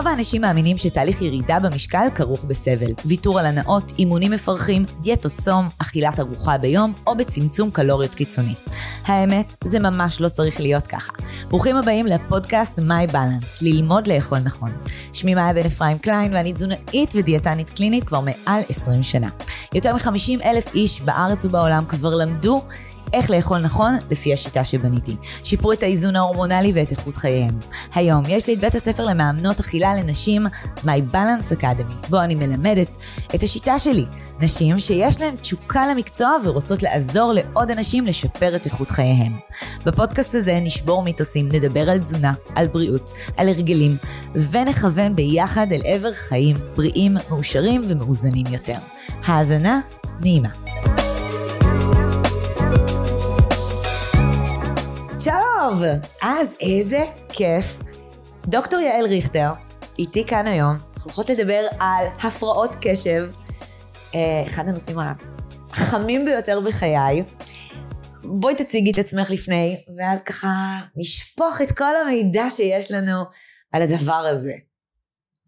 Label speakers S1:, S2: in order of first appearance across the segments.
S1: רוב האנשים מאמינים שתהליך ירידה במשקל כרוך בסבל. ויתור על הנאות, אימונים מפרכים, דיאטות צום, אכילת ארוחה ביום או בצמצום קלוריות קיצוני. האמת, זה ממש לא צריך להיות ככה. ברוכים הבאים לפודקאסט My Balance, ללמוד לאכול נכון. שמי מאיה בן אפרים קליין ואני תזונאית ודיאטנית קלינית כבר מעל 20 שנה. יותר מ-50 אלף איש בארץ ובעולם כבר למדו איך לאכול נכון לפי השיטה שבניתי. שיפרו את האיזון ההורמונלי ואת איכות חייהם. היום יש לי את בית הספר למאמנות אכילה לנשים, My Balance Academy, בו אני מלמדת את השיטה שלי. נשים שיש להן תשוקה למקצוע ורוצות לעזור לעוד אנשים לשפר את איכות חייהם. בפודקאסט הזה נשבור מיתוסים, נדבר על תזונה, על בריאות, על הרגלים, ונכוון ביחד אל עבר חיים בריאים, מאושרים ומאוזנים יותר. האזנה נעימה. טוב, אז איזה כיף. דוקטור יעל ריכטר, איתי כאן היום, אנחנו הולכות לדבר על הפרעות קשב, אה, אחד הנושאים החמים ביותר בחיי. בואי תציגי את עצמך לפני, ואז ככה נשפוך את כל המידע שיש לנו על הדבר הזה.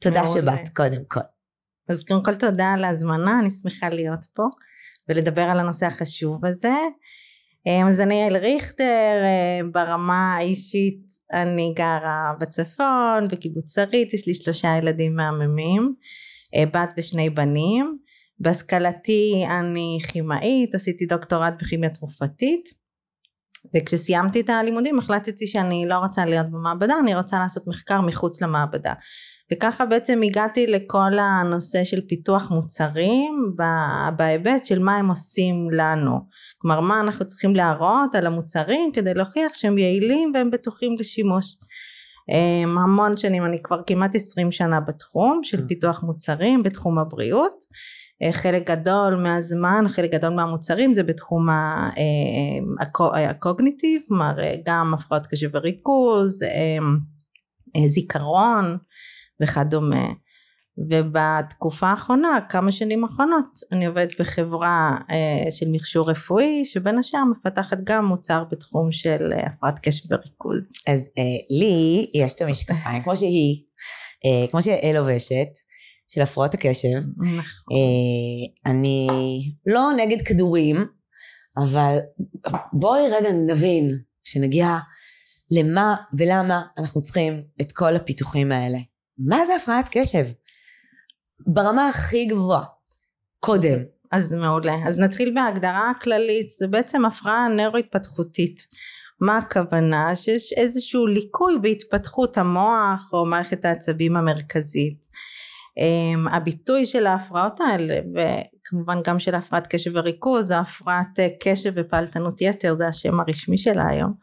S1: תודה שבאת, קודם כל.
S2: אז קודם כל תודה על ההזמנה, אני שמחה להיות פה ולדבר על הנושא החשוב הזה. אז אני יעל ריכטר, אמ, ברמה האישית אני גרה בצפון, בקיבוץ שרית, יש לי שלושה ילדים מהממים, אה, בת ושני בנים. בהשכלתי אני כימאית, עשיתי דוקטורט בכימיה תרופתית, וכשסיימתי את הלימודים החלטתי שאני לא רוצה להיות במעבדה, אני רוצה לעשות מחקר מחוץ למעבדה. וככה בעצם הגעתי לכל הנושא של פיתוח מוצרים בהיבט של מה הם עושים לנו כלומר מה אנחנו צריכים להראות על המוצרים כדי להוכיח שהם יעילים והם בטוחים לשימוש אמ, המון שנים אני כבר כמעט עשרים שנה בתחום של כן. פיתוח מוצרים בתחום הבריאות חלק גדול מהזמן חלק גדול מהמוצרים זה בתחום אה, הקוגניטיב כלומר אה, גם הפרעות קשב וריכוז זיכרון וכדומה ובתקופה האחרונה כמה שנים האחרונות אני עובדת בחברה אה, של מכשור רפואי שבין השאר מפתחת גם מוצר בתחום של אה, הפרעת קשב וריכוז.
S1: אז אה, לי יש את המשקפיים כמו שהיא אה, כמו שיעל לובשת של הפרעות הקשב. נכון. אה, אני לא נגד כדורים אבל בואי רגע נבין שנגיע למה ולמה אנחנו צריכים את כל הפיתוחים האלה. מה זה הפרעת קשב? ברמה הכי גבוהה. קודם.
S2: אז מעולה. אז נתחיל בהגדרה הכללית, זה בעצם הפרעה נוירו-התפתחותית. מה הכוונה? שיש איזשהו ליקוי בהתפתחות המוח או מערכת העצבים המרכזית. Um, הביטוי של ההפרעות האלה וכמובן גם של הפרעת קשב וריכוז זה הפרעת קשב ופעלתנות יתר זה השם הרשמי שלה היום.
S1: אמ,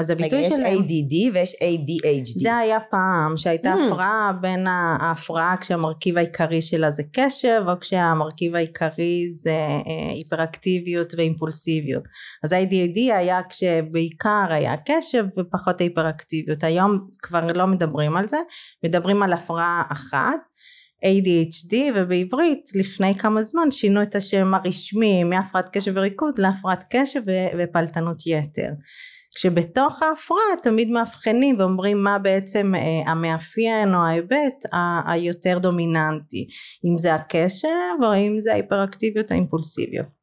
S1: אז הביטוי של... יש ADD ויש ADHD.
S2: זה היה פעם, שהייתה hmm. הפרעה בין ההפרעה כשהמרכיב העיקרי שלה זה קשב, או כשהמרכיב העיקרי זה אה, היפראקטיביות ואימפולסיביות. אז ה-ADD היה כשבעיקר היה קשב ופחות היפראקטיביות. היום כבר לא מדברים על זה, מדברים על הפרעה אחת. ADHD ובעברית לפני כמה זמן שינו את השם הרשמי מהפרעת קשב וריכוז להפרעת קשב ופלטנות יתר כשבתוך ההפרעה תמיד מאבחנים ואומרים מה בעצם אה, המאפיין או ההיבט היותר דומיננטי. אם זה הקשב או אם זה ההיפראקטיביות האימפולסיביות.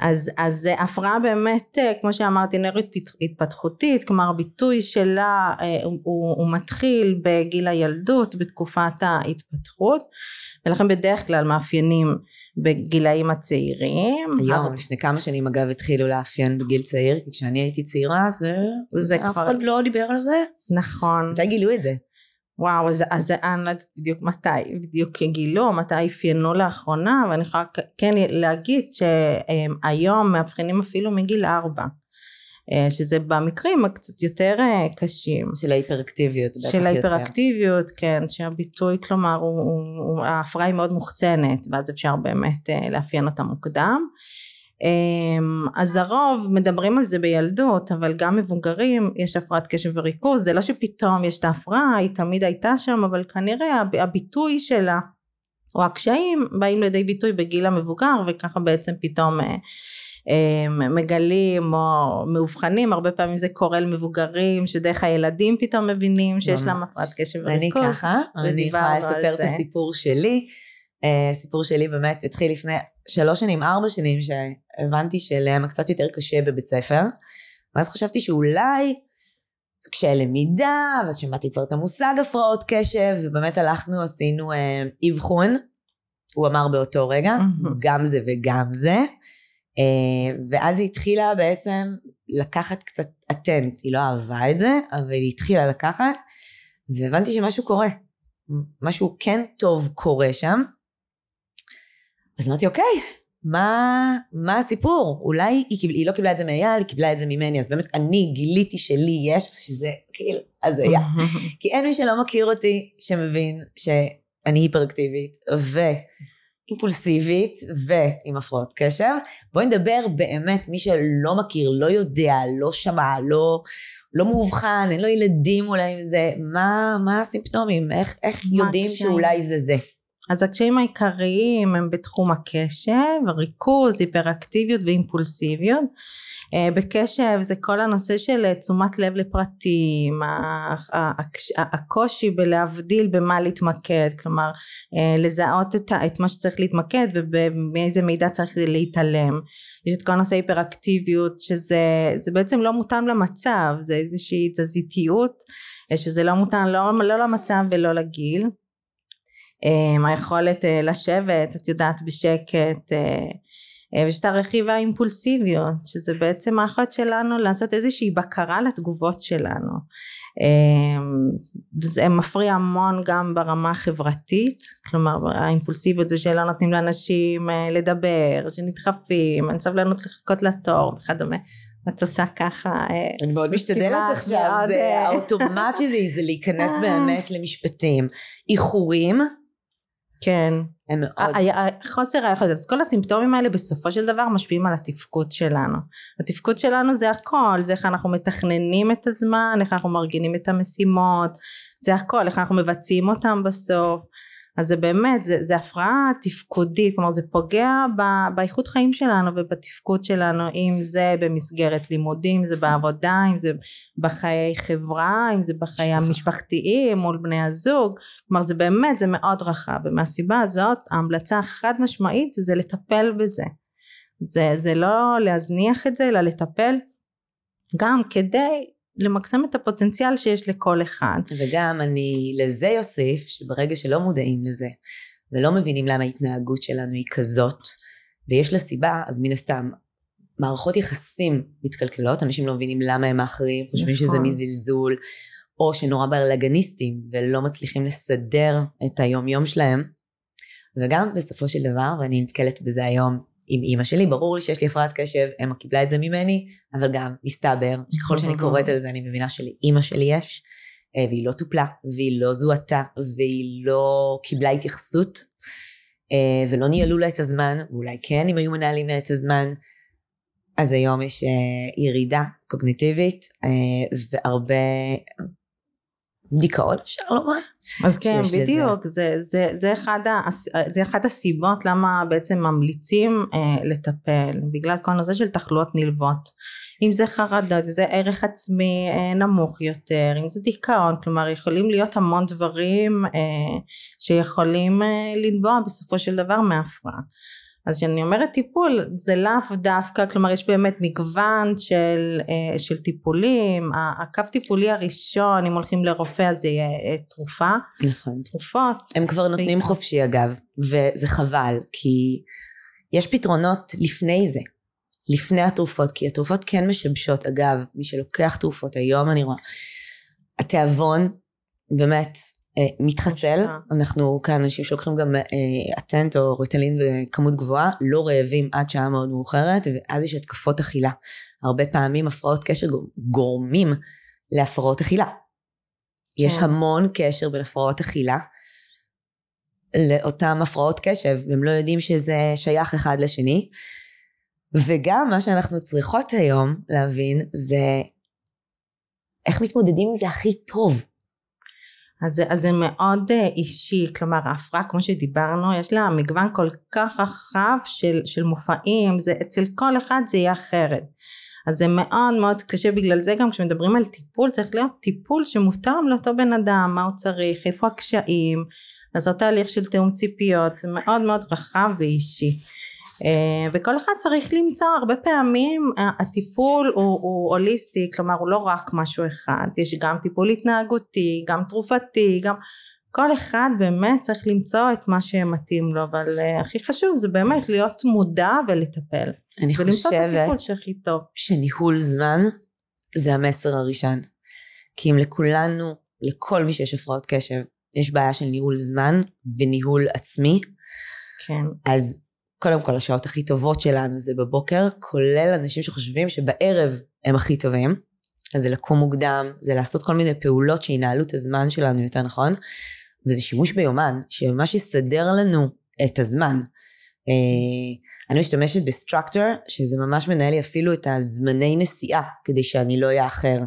S2: אז, אז הפרעה באמת אה, כמו שאמרתי נוירית התפתחותית כלומר הביטוי שלה אה, הוא, הוא מתחיל בגיל הילדות בתקופת ההתפתחות ולכן בדרך כלל מאפיינים בגילאים הצעירים.
S1: היום, אבל... לפני כמה שנים אגב התחילו לאפיין בגיל צעיר, כי כשאני הייתי צעירה זה, זה אף כבר... אחד לא דיבר על זה.
S2: נכון.
S1: מתי גילו את זה?
S2: וואו, אז, אז אני לא יודעת בדיוק מתי, בדיוק גילו, מתי אפיינו לאחרונה, ואני יכולה כן להגיד שהיום מאבחנים אפילו מגיל ארבע. אה, שזה במקרים הקצת יותר אה, קשים.
S1: של ההיפראקטיביות.
S2: של ההיפראקטיביות, כן, שהביטוי כלומר הוא, הוא, הוא, ההפרעה היא מאוד מוחצנת ואז אפשר באמת אה, לאפיין אותה מוקדם. אז הרוב מדברים על זה בילדות אבל גם מבוגרים יש הפרעת קשב וריכוז זה לא שפתאום יש את ההפרעה היא תמיד הייתה שם אבל כנראה הביטוי שלה או הקשיים באים לידי ביטוי בגיל המבוגר וככה בעצם פתאום מגלים או מאובחנים, הרבה פעמים זה קורה למבוגרים, שדרך הילדים פתאום מבינים שיש להם הפרעת קשב וריכוז.
S1: אני ככה, אני יכולה לספר את הסיפור שלי. הסיפור שלי באמת התחיל לפני שלוש שנים, ארבע שנים, שהבנתי שלהם קצת יותר קשה בבית ספר. ואז חשבתי שאולי קשיי למידה, ואז שמעתי כבר את המושג הפרעות קשב, ובאמת הלכנו, עשינו אבחון. הוא אמר באותו רגע, גם זה וגם זה. Uh, ואז היא התחילה בעצם לקחת קצת אטנט, היא לא אהבה את זה, אבל היא התחילה לקחת, והבנתי שמשהו קורה. משהו כן טוב קורה שם. אז אמרתי, אוקיי, מה, מה הסיפור? אולי היא, קיבל, היא לא קיבלה את זה מאייל, היא קיבלה את זה ממני, אז באמת אני גיליתי שלי יש, שזה כאילו הזיה. כי אין מי שלא מכיר אותי שמבין שאני היפראקטיבית ואימפולסיבית ועם הפרעות קשב. בואי נדבר באמת, מי שלא מכיר, לא יודע, לא שמע, לא, לא מאובחן, אין לו ילדים אולי עם זה, מה, מה הסימפטומים? איך, איך יודעים שאולי זה זה?
S2: אז הקשיים העיקריים הם בתחום הקשב, הריכוז, היפראקטיביות ואימפולסיביות. אה, בקשב זה כל הנושא של תשומת לב לפרטים, הקושי בלהבדיל במה להתמקד, כלומר אה, לזהות את, מה שצריך להתמקד ומאיזה מידע צריך להתעלם. יש את כל נושא היפראקטיביות שזה בעצם לא מותאם למצב, זה איזושהי תזזיתיות אה, שזה לא מותאם לא, לא למצב ולא לגיל. אמ, היכולת אה, לשבת את יודעת בשקט אה, אה, ויש את הרכיב האימפולסיביות שזה בעצם היכולת שלנו לעשות איזושהי בקרה לתגובות שלנו. אמ, זה מפריע המון גם ברמה החברתית כלומר האימפולסיביות זה שלא נותנים לאנשים לדבר שנדחפים אין סבלנות לחכות לתור וכדומה. את עושה ככה
S1: אני מאוד משתדלת עכשיו זה האוטומט שלי זה להיכנס באמת למשפטים. איחורים
S2: כן.
S1: הם מאוד...
S2: חוסר היכולת, אז כל הסימפטומים האלה בסופו של דבר משפיעים על התפקוד שלנו. התפקוד שלנו זה הכל, זה איך אנחנו מתכננים את הזמן, איך אנחנו מארגנים את המשימות, זה הכל, איך אנחנו מבצעים אותם בסוף. אז זה באמת, זה, זה הפרעה תפקודית, כלומר זה פוגע ב, באיכות חיים שלנו ובתפקוד שלנו, אם זה במסגרת לימודים, אם זה בעבודה, אם זה בחיי חברה, אם זה בחיי המשפחתיים מול בני הזוג, כלומר זה באמת, זה מאוד רחב, ומהסיבה הזאת ההמלצה החד משמעית זה לטפל בזה. זה, זה לא להזניח את זה, אלא לטפל גם כדי למקסם את הפוטנציאל שיש לכל אחד.
S1: וגם אני לזה יוסיף שברגע שלא מודעים לזה ולא מבינים למה ההתנהגות שלנו היא כזאת ויש לה סיבה אז מן הסתם מערכות יחסים מתקלקלות אנשים לא מבינים למה הם האחרים חושבים נכון. שזה מזלזול או שנורא בלגניסטים ולא מצליחים לסדר את היום יום שלהם וגם בסופו של דבר ואני נתקלת בזה היום עם אימא שלי, ברור לי שיש לי הפרעת קשב, אמה קיבלה את זה ממני, אבל גם מסתבר שככל שאני קוראת על זה אני מבינה שלאימא שלי יש, אה, והיא לא טופלה, והיא לא זוהתה, והיא לא קיבלה התייחסות, אה, ולא ניהלו לה את הזמן, ואולי כן אם היו מנהלים לה את הזמן, אז היום יש אה, ירידה קוגניטיבית, והרבה דיכאון אפשר לומר.
S2: אז כן בדיוק זה, זה, זה, אחד ה, זה אחד הסיבות למה בעצם ממליצים אה, לטפל. בגלל כל הנושא של תחלואות נלוות. אם זה חרדות זה ערך עצמי אה, נמוך יותר אם זה דיכאון כלומר יכולים להיות המון דברים אה, שיכולים אה, לנבוע בסופו של דבר מהפרעה אז כשאני אומרת טיפול זה לאו דווקא כלומר יש באמת מגוון של, אה, של טיפולים. הקו טיפולי הראשון אם הולכים לרופא אז זה יהיה אה, תרופה.
S1: נכון.
S2: תרופות.
S1: הם כבר נותנים בעיקר. חופשי אגב וזה חבל כי יש פתרונות לפני זה לפני התרופות כי התרופות כן משבשות. אגב מי שלוקח תרופות היום אני רואה התיאבון באמת מתחסל, אנחנו כאן אנשים שלוקחים גם אטנט או ריטלין בכמות גבוהה, לא רעבים עד שעה מאוד מאוחרת, ואז יש התקפות אכילה. הרבה פעמים הפרעות קשר גורמים להפרעות אכילה. כן. יש המון קשר בין הפרעות אכילה לאותן הפרעות קשב, והם לא יודעים שזה שייך אחד לשני. וגם מה שאנחנו צריכות היום להבין זה איך מתמודדים עם זה הכי טוב.
S2: אז, אז זה מאוד אה, אישי, כלומר ההפרעה כמו שדיברנו יש לה מגוון כל כך רחב של, של מופעים, זה, אצל כל אחד זה יהיה אחרת. אז זה מאוד מאוד קשה. בגלל זה גם כשמדברים על טיפול צריך להיות טיפול שמותאם לאותו בן אדם, מה הוא צריך, איפה הקשיים, לעשות תהליך של תיאום ציפיות, זה מאוד מאוד רחב ואישי. אה, וכל אחד צריך למצוא הרבה פעמים הטיפול הוא, הוא הוליסטי כלומר הוא לא רק משהו אחד. יש גם טיפול התנהגותי גם תרופתי גם כל אחד באמת צריך למצוא את מה שמתאים לו אבל uh, הכי חשוב זה באמת להיות מודע ולטפל.
S1: אני חושבת שניהול זמן זה המסר הראשון. כי אם לכולנו, לכל מי שיש הפרעות קשב, יש בעיה של ניהול זמן וניהול עצמי,
S2: כן.
S1: אז קודם כל השעות הכי טובות שלנו זה בבוקר, כולל אנשים שחושבים שבערב הם הכי טובים. אז זה לקום מוקדם, זה לעשות כל מיני פעולות שינהלו את הזמן שלנו יותר נכון, וזה שימוש ביומן, שממש יסדר לנו את הזמן. אה, אני משתמשת בסטרקטור, שזה ממש מנהל לי אפילו את הזמני נסיעה, כדי שאני לא אאחר.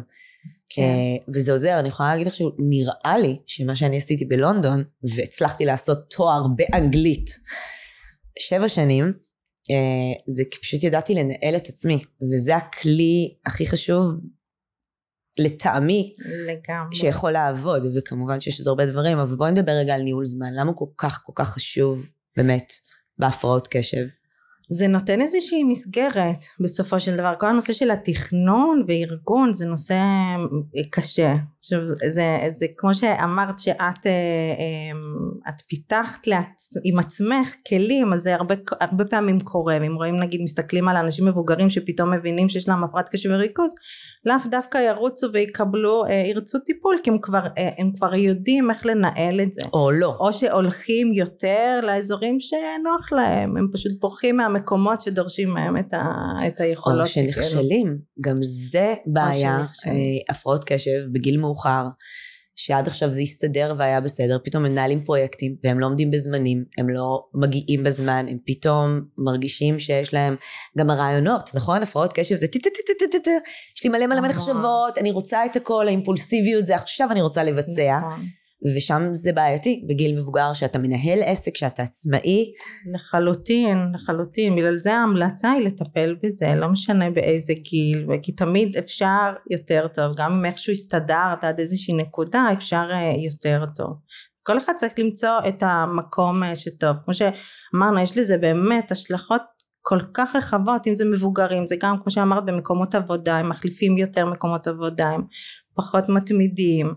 S2: כן.
S1: אה, וזה עוזר, אני יכולה להגיד לך שנראה לי שמה שאני עשיתי בלונדון, והצלחתי לעשות תואר באנגלית שבע שנים, אה, זה כי פשוט ידעתי לנהל את עצמי, וזה הכלי הכי חשוב לטעמי
S2: לגמרי
S1: שיכול לעבוד, וכמובן שיש עוד הרבה דברים, אבל בואי נדבר רגע על ניהול זמן, למה כל כך כל כך חשוב באמת בהפרעות קשב?
S2: זה נותן איזושהי מסגרת בסופו של דבר. כל הנושא של התכנון וארגון זה נושא אה, קשה. עכשיו זה, זה כמו שאמרת שאת אה, אה, את פיתחת לעצ... עם עצמך כלים אז זה הרבה, הרבה פעמים קורה. אם רואים נגיד מסתכלים על אנשים מבוגרים שפתאום מבינים שיש להם הפרעת קשב וריכוז לאו דווקא ירוצו ויקבלו ירצו טיפול כי הם כבר, הם כבר יודעים איך לנהל את זה.
S1: או לא.
S2: או שהולכים יותר לאזורים שנוח להם. הם פשוט בורחים מהמקומות שדורשים מהם את, ה, את היכולות
S1: או שנכשלים, גם זה בעיה. אה, הפרעות קשב בגיל מאוחר, שעד עכשיו זה הסתדר והיה בסדר, פתאום הם מנהלים פרויקטים והם לא עומדים בזמנים, הם לא מגיעים בזמן, הם פתאום מרגישים שיש להם גם הרעיונות, נכון? הפרעות קשב זה טה-טה-טה-טה-טה, יש לי מלא מלא מלא
S2: נכון.
S1: מחשבות, אני רוצה את הכל, האימפולסיביות זה עכשיו אני רוצה לבצע,
S2: נכון.
S1: ושם זה בעייתי בגיל מבוגר, שאתה מנהל עסק, שאתה עצמאי,
S2: לחלוטין, לחלוטין. בגלל זה ההמלצה היא לטפל בזה, לא משנה באיזה גיל, כי תמיד אפשר יותר טוב. גם אם איכשהו הסתדרת עד איזושהי נקודה, אפשר אה, יותר טוב. כל אחד צריך למצוא את המקום אה, שטוב. כמו שאמרנו, יש לזה באמת השלכות כל כך רחבות, אם זה מבוגרים, זה גם כמו שאמרת במקומות עבודה, הם מחליפים יותר מקומות עבודה, הם פחות מתמידים.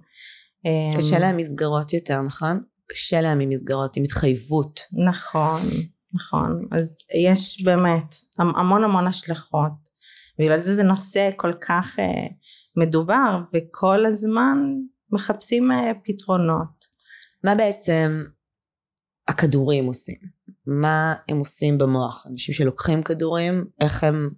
S1: קשה
S2: אמ,
S1: להם מסגרות יותר, נכון? קשה להם עם מסגרות, עם התחייבות.
S2: נכון, נכון. אז יש באמת המ- המון המון השלכות. בגלל זה זה נושא כל כך אה, מדובר, וכל הזמן מחפשים אה, פתרונות.
S1: מה בעצם הכדורים עושים? מה הם עושים במוח? אנשים שלוקחים כדורים, איך הם...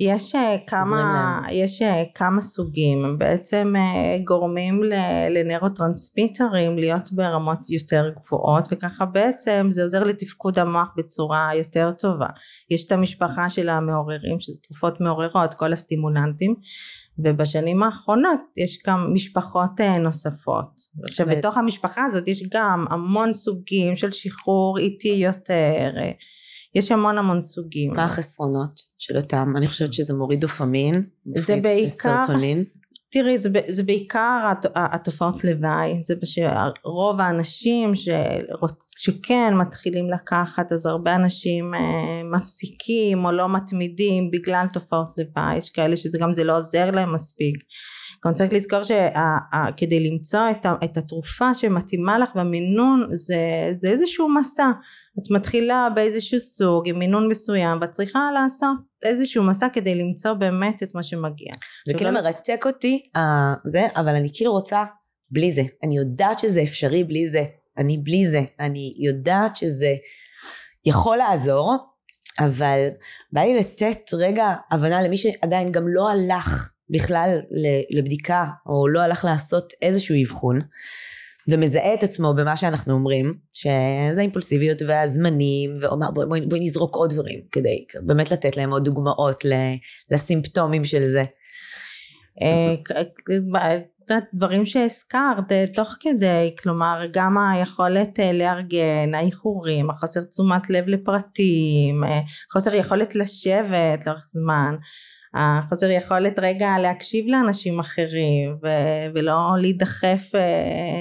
S2: יש אה, כמה, יש אה, כמה סוגים, הם בעצם אה, גורמים לנeuroטרנסמיטרים להיות ברמות יותר גבוהות וככה בעצם זה עוזר לתפקוד המוח בצורה יותר טובה. יש את המשפחה של המעוררים שזה תרופות מעוררות, כל הסטימולנטים ובשנים האחרונות יש גם משפחות נוספות. עכשיו בתוך המשפחה הזאת יש גם המון סוגים של שחרור איטי יותר, יש המון המון סוגים.
S1: מה החסרונות של אותם? אני חושבת שזה מוריד דופמין.
S2: זה בעיקר-
S1: סרטונין.
S2: תראי זה, זה בעיקר הת- התופעות לוואי זה שרוב האנשים שרוצ, שכן מתחילים לקחת אז הרבה אנשים אה, מפסיקים או לא מתמידים בגלל תופעות לוואי יש כאלה שזה גם זה לא עוזר להם מספיק גם צריך לזכור שכדי למצוא את, ה, את התרופה שמתאימה לך במינון זה, זה איזשהו מסע את מתחילה באיזשהו סוג עם מינון מסוים ואת צריכה לעשות איזשהו מסע כדי למצוא באמת את מה שמגיע
S1: זה כאילו
S2: לא-
S1: מרתק אותי, אה, זה, אבל אני כאילו רוצה בלי זה. אני יודעת שזה אפשרי בלי זה. אני בלי זה. אני יודעת שזה יכול לעזור, אבל בא לי לתת רגע הבנה למי שעדיין גם לא הלך בכלל לבדיקה, או לא הלך לעשות איזשהו אבחון, ומזהה את עצמו במה שאנחנו אומרים, שזה האימפולסיביות והזמנים, ואומר בואי בואי, בואי נזרוק עוד דברים, כדי באמת לתת להם עוד דוגמאות לסימפטומים של זה.
S2: אה, דברים שהזכרת אה, תוך כדי, כלומר גם היכולת אה, לארגן, האיחורים, החוסר תשומת לב לפרטים, חוסר יכולת לשבת לאורך זמן, החוסר יכולת רגע להקשיב לאנשים אחרים ו- ולא להידחף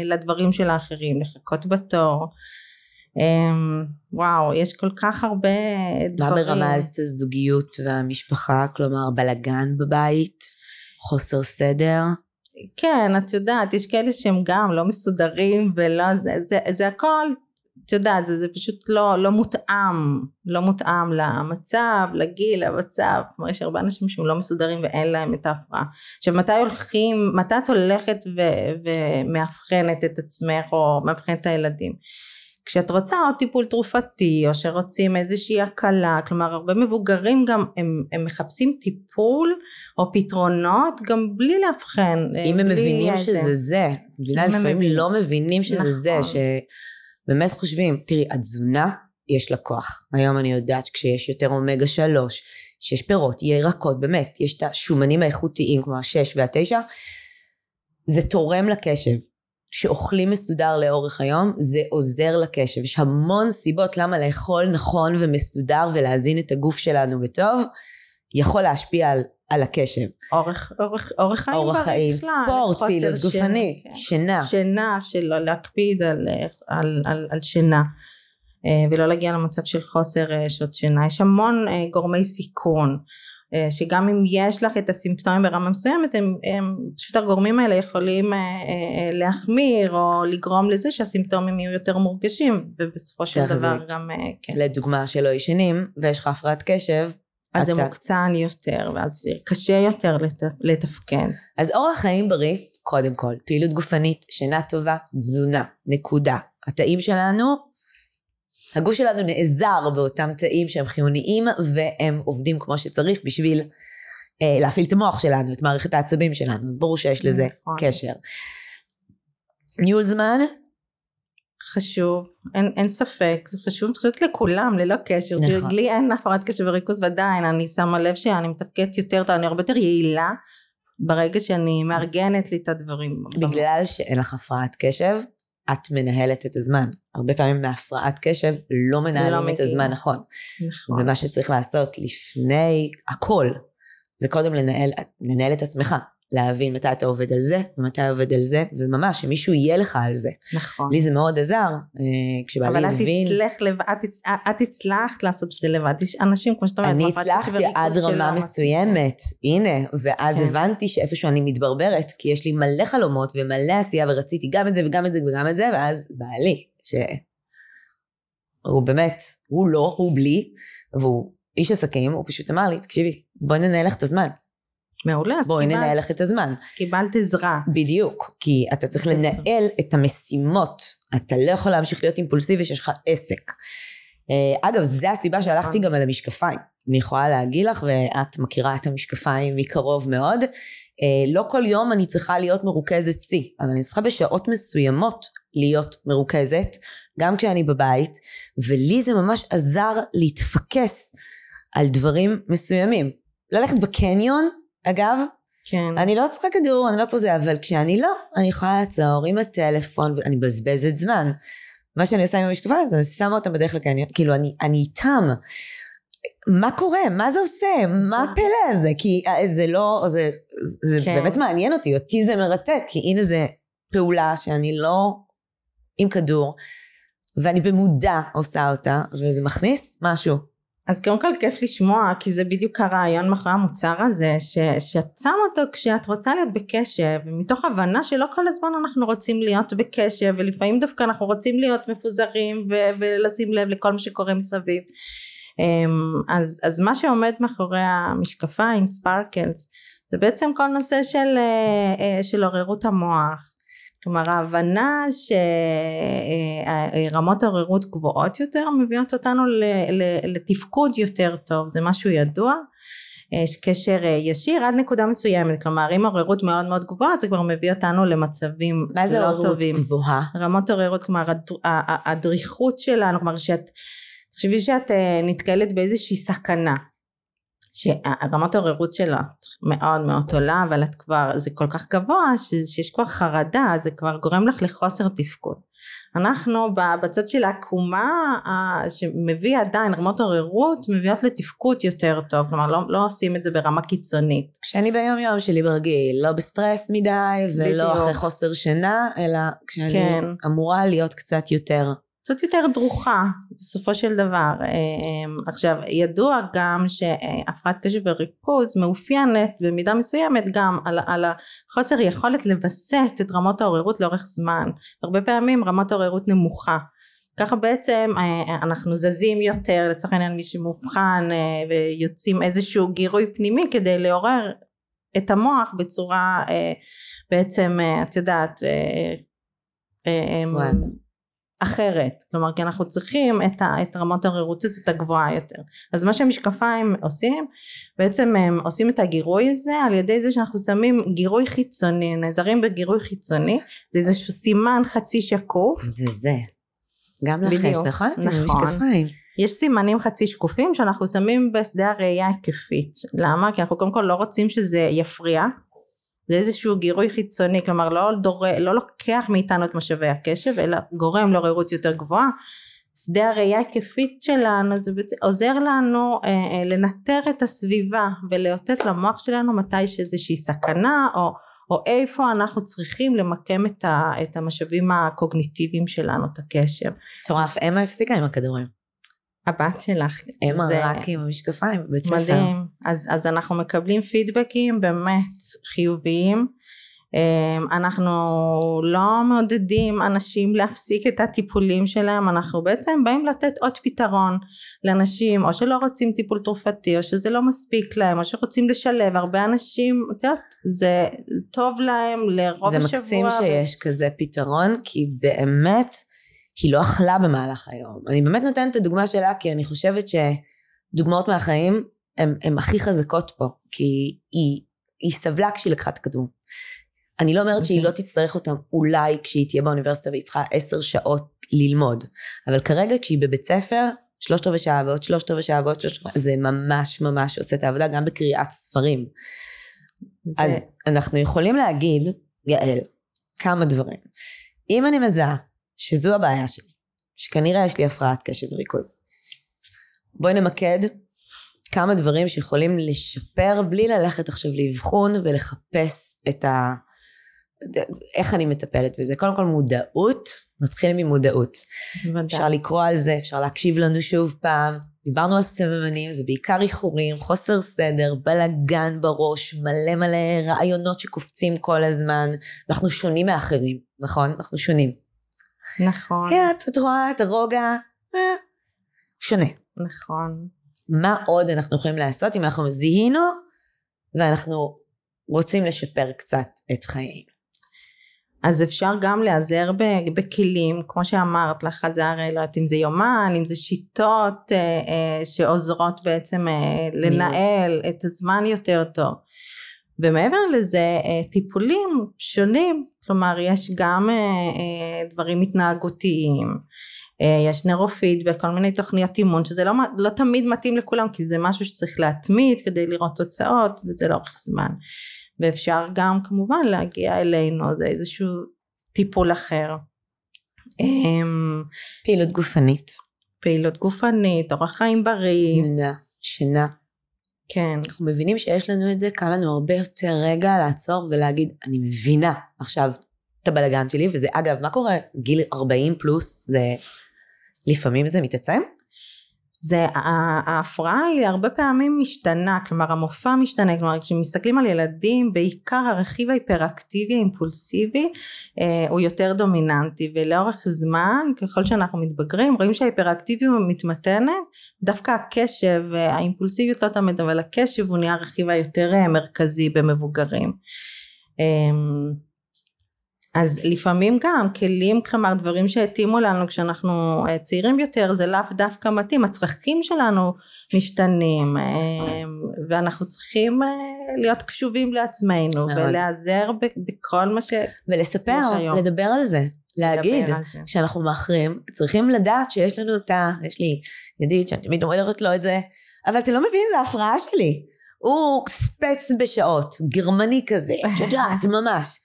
S2: לדברים של האחרים, לחכות בתור. אמ, וואו, יש כל כך הרבה דברים.
S1: מה ברמת הזוגיות והמשפחה? כלומר, בלגן בבית? חוסר סדר?
S2: כן, את יודעת, יש כאלה שהם גם לא מסודרים ולא, זה, זה, זה הכל, את יודעת, זה, זה פשוט לא, לא מותאם, לא מותאם למצב, לגיל, למצב, כלומר יש הרבה אנשים שהם לא מסודרים ואין להם את ההפרעה. עכשיו מתי הולכים, מתי את הולכת ומאבחנת את עצמך או מאבחנת את הילדים? כשאת רוצה עוד טיפול תרופתי או שרוצים איזושהי הקלה כלומר הרבה מבוגרים גם הם, הם מחפשים טיפול או פתרונות גם בלי לאבחן
S1: אם הם מבינים איזה. שזה זה מבינה לפעמים. לא מבינים שזה נכון. זה שבאמת חושבים תראי התזונה יש לה כוח. היום אני יודעת כשיש יותר אומגה שלוש שיש פירות ירקות באמת יש את השומנים האיכותיים כמו השש והתשע זה תורם לקשב. שאוכלים מסודר לאורך היום זה עוזר לקשב. יש המון סיבות למה לאכול נכון ומסודר ולהזין את הגוף שלנו בטוב יכול להשפיע על, על הקשב.
S2: אורך, אורך, אורך חיים
S1: אורך חיים, ספורט, פעילות גופנית, כן. שינה.
S2: שינה, של להקפיד על, על, על, על שינה. אה, ולא להגיע למצב של חוסר אה, שעות שינה. יש המון אה, גורמי סיכון שגם אם יש לך את הסימפטומים ברמה מסוימת הם, הם פשוט הגורמים האלה יכולים להחמיר או לגרום לזה שהסימפטומים יהיו יותר מורגשים ובסופו של דבר זה, גם
S1: כן. לדוגמה שלא ישנים ויש לך הפרעת קשב
S2: אז אתה... זה מוקצן יותר ואז קשה יותר לת... לתפקן
S1: אז אורח חיים בריא קודם כל פעילות גופנית שינה טובה תזונה נקודה התאים שלנו הגוף שלנו נעזר באותם תאים שהם חיוניים והם עובדים כמו שצריך בשביל אה, להפעיל את המוח שלנו, את מערכת העצבים שלנו, אז ברור שיש לזה נכון. קשר. ניהול זמן?
S2: חשוב, אין, אין ספק, זה חשוב פשוט לכולם, ללא קשר. נכון. לי אין הפרעת קשב וריכוז ועדיין, אני שמה לב שאני מתפקדת יותר אני הרבה יותר יעילה ברגע שאני מארגנת לי את הדברים.
S1: בגלל שאין לך הפרעת קשב, את מנהלת את הזמן. הרבה פעמים מהפרעת קשב לא מנהלים לא את הזמן נכון. נכון. ומה שצריך לעשות לפני הכל, זה קודם לנהל, לנהל את עצמך. להבין מתי אתה עובד על זה, ומתי אתה עובד על זה, וממש, שמישהו יהיה לך על זה.
S2: נכון.
S1: לי זה מאוד עזר, אה, כשבעלי הבין...
S2: אבל את הצלחת לבד, את הצלחת לעשות את זה לבד. יש אנשים, כמו שאתה אומרת,
S1: אני הצלחתי עד רמה מסוימת, הנה, ואז כן. הבנתי שאיפשהו אני מתברברת, כי יש לי מלא חלומות ומלא עשייה, ורציתי גם את זה וגם את זה וגם את זה, ואז בעלי, שהוא באמת, הוא לא, הוא בלי, והוא איש עסקים, הוא פשוט אמר לי, תקשיבי, בואי ננהל לך את הזמן.
S2: מעולה, אז
S1: בואי ננהל לך את הזמן.
S2: קיבלת עזרה.
S1: בדיוק, כי אתה צריך לנהל את המשימות. אתה לא יכול להמשיך להיות אימפולסיבי שיש לך עסק. אה, אגב, זו הסיבה שהלכתי גם על המשקפיים. אני יכולה להגיד לך, ואת מכירה את המשקפיים מקרוב מאוד, אה, לא כל יום אני צריכה להיות מרוכזת שיא, אבל אני צריכה בשעות מסוימות להיות מרוכזת, גם כשאני בבית, ולי זה ממש עזר להתפקס על דברים מסוימים. ללכת בקניון אגב,
S2: כן.
S1: אני לא צריכה כדור, אני לא צריכה זה, אבל כשאני לא, אני יכולה לעצור עם הטלפון, ואני מבזבזת זמן. מה שאני עושה עם המשקפה הזאת, אני שמה אותם בדרך כלל, כאילו, אני, אני איתם. מה קורה? מה זה עושה? מה הפלא הזה? כי אה, זה לא, זה, זה כן. באמת מעניין אותי, אותי זה מרתק, כי הנה זה פעולה שאני לא עם כדור, ואני במודע עושה אותה, וזה מכניס משהו.
S2: אז קודם כל כיף לשמוע כי זה בדיוק הרעיון מאחורי המוצר הזה ש, שאת שמה אותו כשאת רוצה להיות בקשב מתוך הבנה שלא כל הזמן אנחנו רוצים להיות בקשב ולפעמים דווקא אנחנו רוצים להיות מפוזרים ו, ולשים לב לכל מה שקורה מסביב. אמ, אז, אז מה שעומד מאחורי המשקפיים ספרקלס זה בעצם כל נושא של, אה, אה, של עוררות המוח כלומר ההבנה שרמות עוררות גבוהות יותר מביאות אותנו לתפקוד יותר טוב זה משהו ידוע יש קשר ישיר עד נקודה מסוימת כלומר אם עוררות מאוד מאוד גבוהה זה כבר מביא אותנו למצבים לא טובים.
S1: מה זה לא עוררות גבוהה?
S2: רמות עוררות כלומר הדריכות שלנו כלומר שאת תחשבי שאת אה, נתקלת באיזושהי סכנה שרמת העוררות שלה מאוד מאוד עולה אבל את כבר זה כל כך גבוה ש, שיש כבר חרדה זה כבר גורם לך לחוסר תפקוד אנחנו בצד של העקומה שמביא עדיין רמות עוררות מביאות לתפקוד יותר טוב כלומר לא, לא עושים את זה ברמה קיצונית
S1: כשאני ביום יום שלי ברגיל לא בסטרס מדי ולא בדיוק. אחרי חוסר שינה אלא כשאני כן. אמורה להיות קצת יותר
S2: קצת יותר דרוכה בסופו של דבר. אמ, עכשיו ידוע גם שהפרעת קשב וריכוז מאופיינת במידה מסוימת גם על, על החוסר יכולת לווסת את רמות העוררות לאורך זמן. הרבה פעמים רמת העוררות נמוכה. ככה בעצם אה, אנחנו זזים יותר לצורך העניין מי שמאובחן אה, ויוצאים איזשהו גירוי פנימי כדי לעורר את המוח בצורה אה, בעצם את יודעת אחרת. כלומר כי אנחנו צריכים את, ה, את רמות הערירותית הגבוהה יותר. אז מה שהמשקפיים עושים בעצם הם עושים את הגירוי הזה על ידי זה שאנחנו שמים גירוי חיצוני נעזרים בגירוי חיצוני זה איזשהו סימן חצי שקוף.
S1: זה זה. גם לך יש נכון? נכון.
S2: יש סימנים חצי שקופים שאנחנו שמים בשדה הראייה ההיקפית. למה? כי אנחנו קודם כל לא רוצים שזה יפריע זה איזשהו גירוי חיצוני כלומר לא, דור, לא לוקח מאיתנו את משאבי הקשב אלא גורם לעוררות יותר גבוהה שדה הראייה ההיקפית שלנו זה עוזר לנו אה, אה, לנטר את הסביבה ולאותת למוח שלנו מתי יש איזושהי סכנה או, או איפה אנחנו צריכים למקם את, ה, את המשאבים הקוגניטיביים שלנו את הקשב.
S1: מטורף, אמה הפסיקה עם הכדורים.
S2: הבת שלך.
S1: אמה זה... רק עם המשקפיים בבית ספר.
S2: מדהים. אז, אז אנחנו מקבלים פידבקים באמת חיוביים. אמ, אנחנו לא מעודדים אנשים להפסיק את הטיפולים שלהם אנחנו בעצם באים לתת עוד פתרון לאנשים או שלא רוצים טיפול תרופתי או שזה לא מספיק להם או שרוצים לשלב הרבה אנשים את יודעת זה טוב להם לרוב
S1: זה השבוע. זה מקסים שיש כזה פתרון כי באמת היא לא אכלה במהלך היום. אני באמת נותנת את הדוגמה שלה כי אני חושבת שדוגמאות מהחיים הן הכי חזקות פה, כי היא, היא סבלה כשהיא לקחה את הכדור. אני לא אומרת שהיא לא תצטרך אותם אולי כשהיא תהיה באוניברסיטה והיא צריכה עשר שעות ללמוד, אבל כרגע כשהיא בבית ספר, שלושת רבעי שעה ועוד שלושת רבעי שעה ועוד שלושת רבעי זה ממש ממש עושה את העבודה גם בקריאת ספרים. זה... אז אנחנו יכולים להגיד, יעל, כמה דברים. אם אני מזהה שזו הבעיה שלי, שכנראה יש לי הפרעת קשב וריכוז. בואי נמקד כמה דברים שיכולים לשפר בלי ללכת עכשיו לאבחון ולחפש את ה... איך אני מטפלת בזה. קודם כל מודעות, נתחיל ממודעות. בוודאי. אפשר לקרוא על זה, אפשר להקשיב לנו שוב פעם. דיברנו על סממנים, זה בעיקר איחורים, חוסר סדר, בלאגן בראש, מלא מלא רעיונות שקופצים כל הזמן. אנחנו שונים מאחרים, נכון? אנחנו שונים.
S2: נכון.
S1: את, את רואה את הרוגע, אה, שונה.
S2: נכון.
S1: מה עוד אנחנו יכולים לעשות אם אנחנו זיהינו ואנחנו רוצים לשפר קצת את חיינו.
S2: אז אפשר גם להיעזר בכלים כמו שאמרת לך זה הרי לא יודעת אם זה יומן אם זה שיטות אה, אה, שעוזרות בעצם אה, לנהל את הזמן יותר טוב ומעבר לזה אה, טיפולים שונים כלומר יש גם אה, אה, דברים התנהגותיים יש נרופיד וכל מיני תוכניות אימון שזה לא, לא תמיד מתאים לכולם כי זה משהו שצריך להתמיד כדי לראות תוצאות וזה לאורך זמן. ואפשר גם כמובן להגיע אלינו זה איזשהו טיפול אחר.
S1: אמ, פעילות גופנית.
S2: פעילות גופנית אורח חיים בריא.
S1: תזונה שינה
S2: כן.
S1: אנחנו מבינים שיש לנו את זה, קל לנו הרבה יותר רגע לעצור ולהגיד, אני מבינה עכשיו את הבלגן שלי, וזה אגב, מה קורה? גיל 40 פלוס, זה לפעמים זה מתעצם?
S2: זה ההפרעה היא הרבה פעמים משתנה כלומר המופע משתנה כלומר כשמסתכלים על ילדים בעיקר הרכיב ההיפראקטיבי האימפולסיבי אה, הוא יותר דומיננטי ולאורך זמן ככל שאנחנו מתבגרים רואים שההיפראקטיביות מתמתנת דווקא הקשב האימפולסיביות לא תמיד אבל הקשב הוא נהיה הרכיב היותר אה, מרכזי במבוגרים. אה, אז לפעמים גם כלים כלומר דברים שהתאימו לנו כשאנחנו אה, צעירים יותר זה לאו דווקא מתאים הצרכים שלנו משתנים אה, ואנחנו צריכים אה, להיות קשובים לעצמנו ולהיעזר בכל מה ש...
S1: ולספר לדבר על זה להגיד. שאנחנו מאחרים, צריכים לדעת שיש לנו את ה... יש לי ידיד שאני תמיד אומרת לו את זה, אבל אתה לא מבין, זה הפרעה שלי. הוא ספץ בשעות, גרמני כזה, את יודעת, ממש.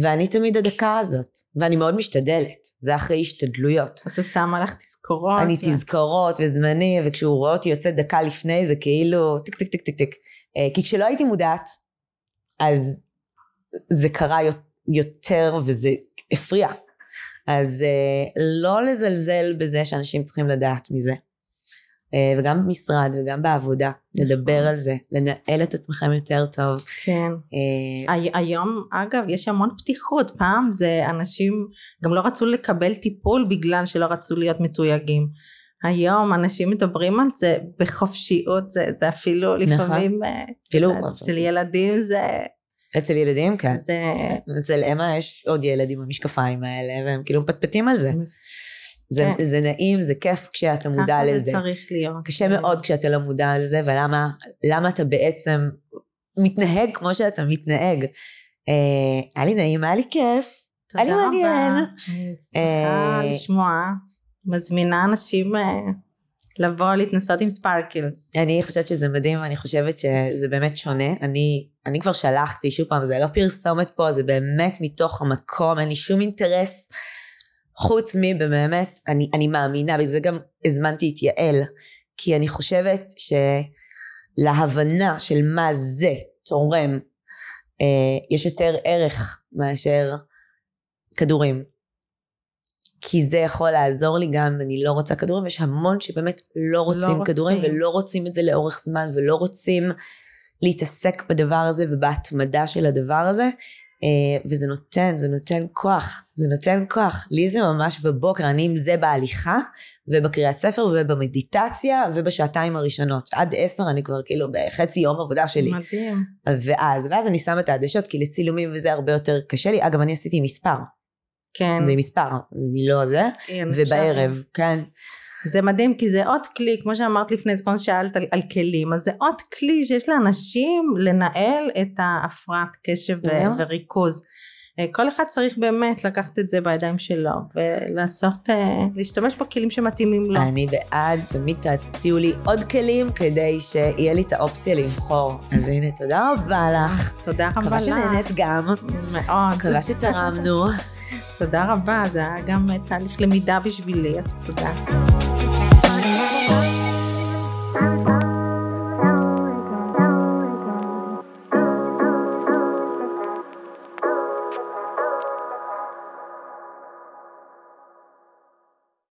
S1: ואני תמיד הדקה הזאת, ואני מאוד משתדלת, זה אחרי השתדלויות.
S2: אתה שמה לך תזכורות.
S1: אני תזכורות וזמני, וכשהוא רואה אותי יוצאת דקה לפני, זה כאילו טיק טיק טיק טיק טיק. אה, כי כשלא הייתי מודעת, אז זה קרה יו- יותר וזה הפריע. אז אה, לא לזלזל בזה שאנשים צריכים לדעת מזה. אה, וגם במשרד וגם בעבודה, לדבר על זה, לנהל את עצמכם יותר טוב.
S2: כן.
S1: אה,
S2: הי- היום, אגב, יש המון פתיחות. פעם זה אנשים גם לא רצו לקבל טיפול בגלל שלא רצו להיות מתויגים. היום אנשים מדברים על זה בחופשיות, זה, זה אפילו לפעמים, אה,
S1: אפילו
S2: אצל ילדים זה,
S1: אצל ילדים, כן.
S2: זה
S1: אצל אמה יש עוד ילד עם המשקפיים האלה, והם כאילו מפטפטים על זה. זה,
S2: כן.
S1: זה נעים, זה כיף כשאתה מודע
S2: ככה
S1: לזה.
S2: זה צריך להיות.
S1: קשה מאוד כשאתה לא מודע לזה, ולמה למה אתה בעצם מתנהג כמו שאתה מתנהג. אה, היה לי נעים, היה לי כיף. היה לי מעניין.
S2: אני שמחה
S1: אה,
S2: לשמוע. מזמינה אנשים אה, לבוא להתנסות עם ספארקלס.
S1: אני חושבת שזה מדהים, אני חושבת שזה באמת שונה. אני, אני כבר שלחתי, שוב פעם, זה לא פרסומת פה, זה באמת מתוך המקום, אין לי שום אינטרס. חוץ מבאמת, אני, אני מאמינה, בגלל זה גם הזמנתי את יעל, כי אני חושבת שלהבנה של מה זה תורם, אה, יש יותר ערך מאשר כדורים. כי זה יכול לעזור לי גם, אני לא רוצה כדורים, יש המון שבאמת לא רוצים,
S2: רוצים.
S1: כדורים ולא רוצים את זה לאורך זמן ולא רוצים להתעסק בדבר הזה ובהתמדה של הדבר הזה. אה, וזה נותן, זה נותן כוח, זה נותן כוח. לי זה ממש בבוקר, אני עם זה בהליכה ובקריאת ספר ובמדיטציה ובשעתיים הראשונות. עד עשר אני כבר כאילו בחצי יום עבודה שלי.
S2: מדהים.
S1: ואז, ואז אני שמה את העדשות, כי לצילומים וזה הרבה יותר קשה לי. אגב, אני עשיתי מספר,
S2: כן.
S1: זה מספר, אני לא זה,
S2: כן,
S1: ובערב. כן.
S2: זה מדהים כי זה עוד כלי, כמו שאמרת לפני זה, כמו ששאלת על, על כלים, אז זה עוד כלי שיש לאנשים לנהל את ההפרעת קשב ו-. וריכוז. אה, כל אחד צריך באמת לקחת את זה בידיים שלו ולעשות, אה, להשתמש בכלים שמתאימים לו.
S1: אני בעד, תמיד תציעו לי עוד כלים כדי שיהיה לי את האופציה לבחור. אז הנה, תודה רבה לך.
S2: תודה רבה
S1: מקווה
S2: לך.
S1: שנהנית גם,
S2: מאוד.
S1: מקווה שתרמנו.
S2: תודה רבה, זה היה גם תהליך למידה בשבילי, אז תודה. Bye.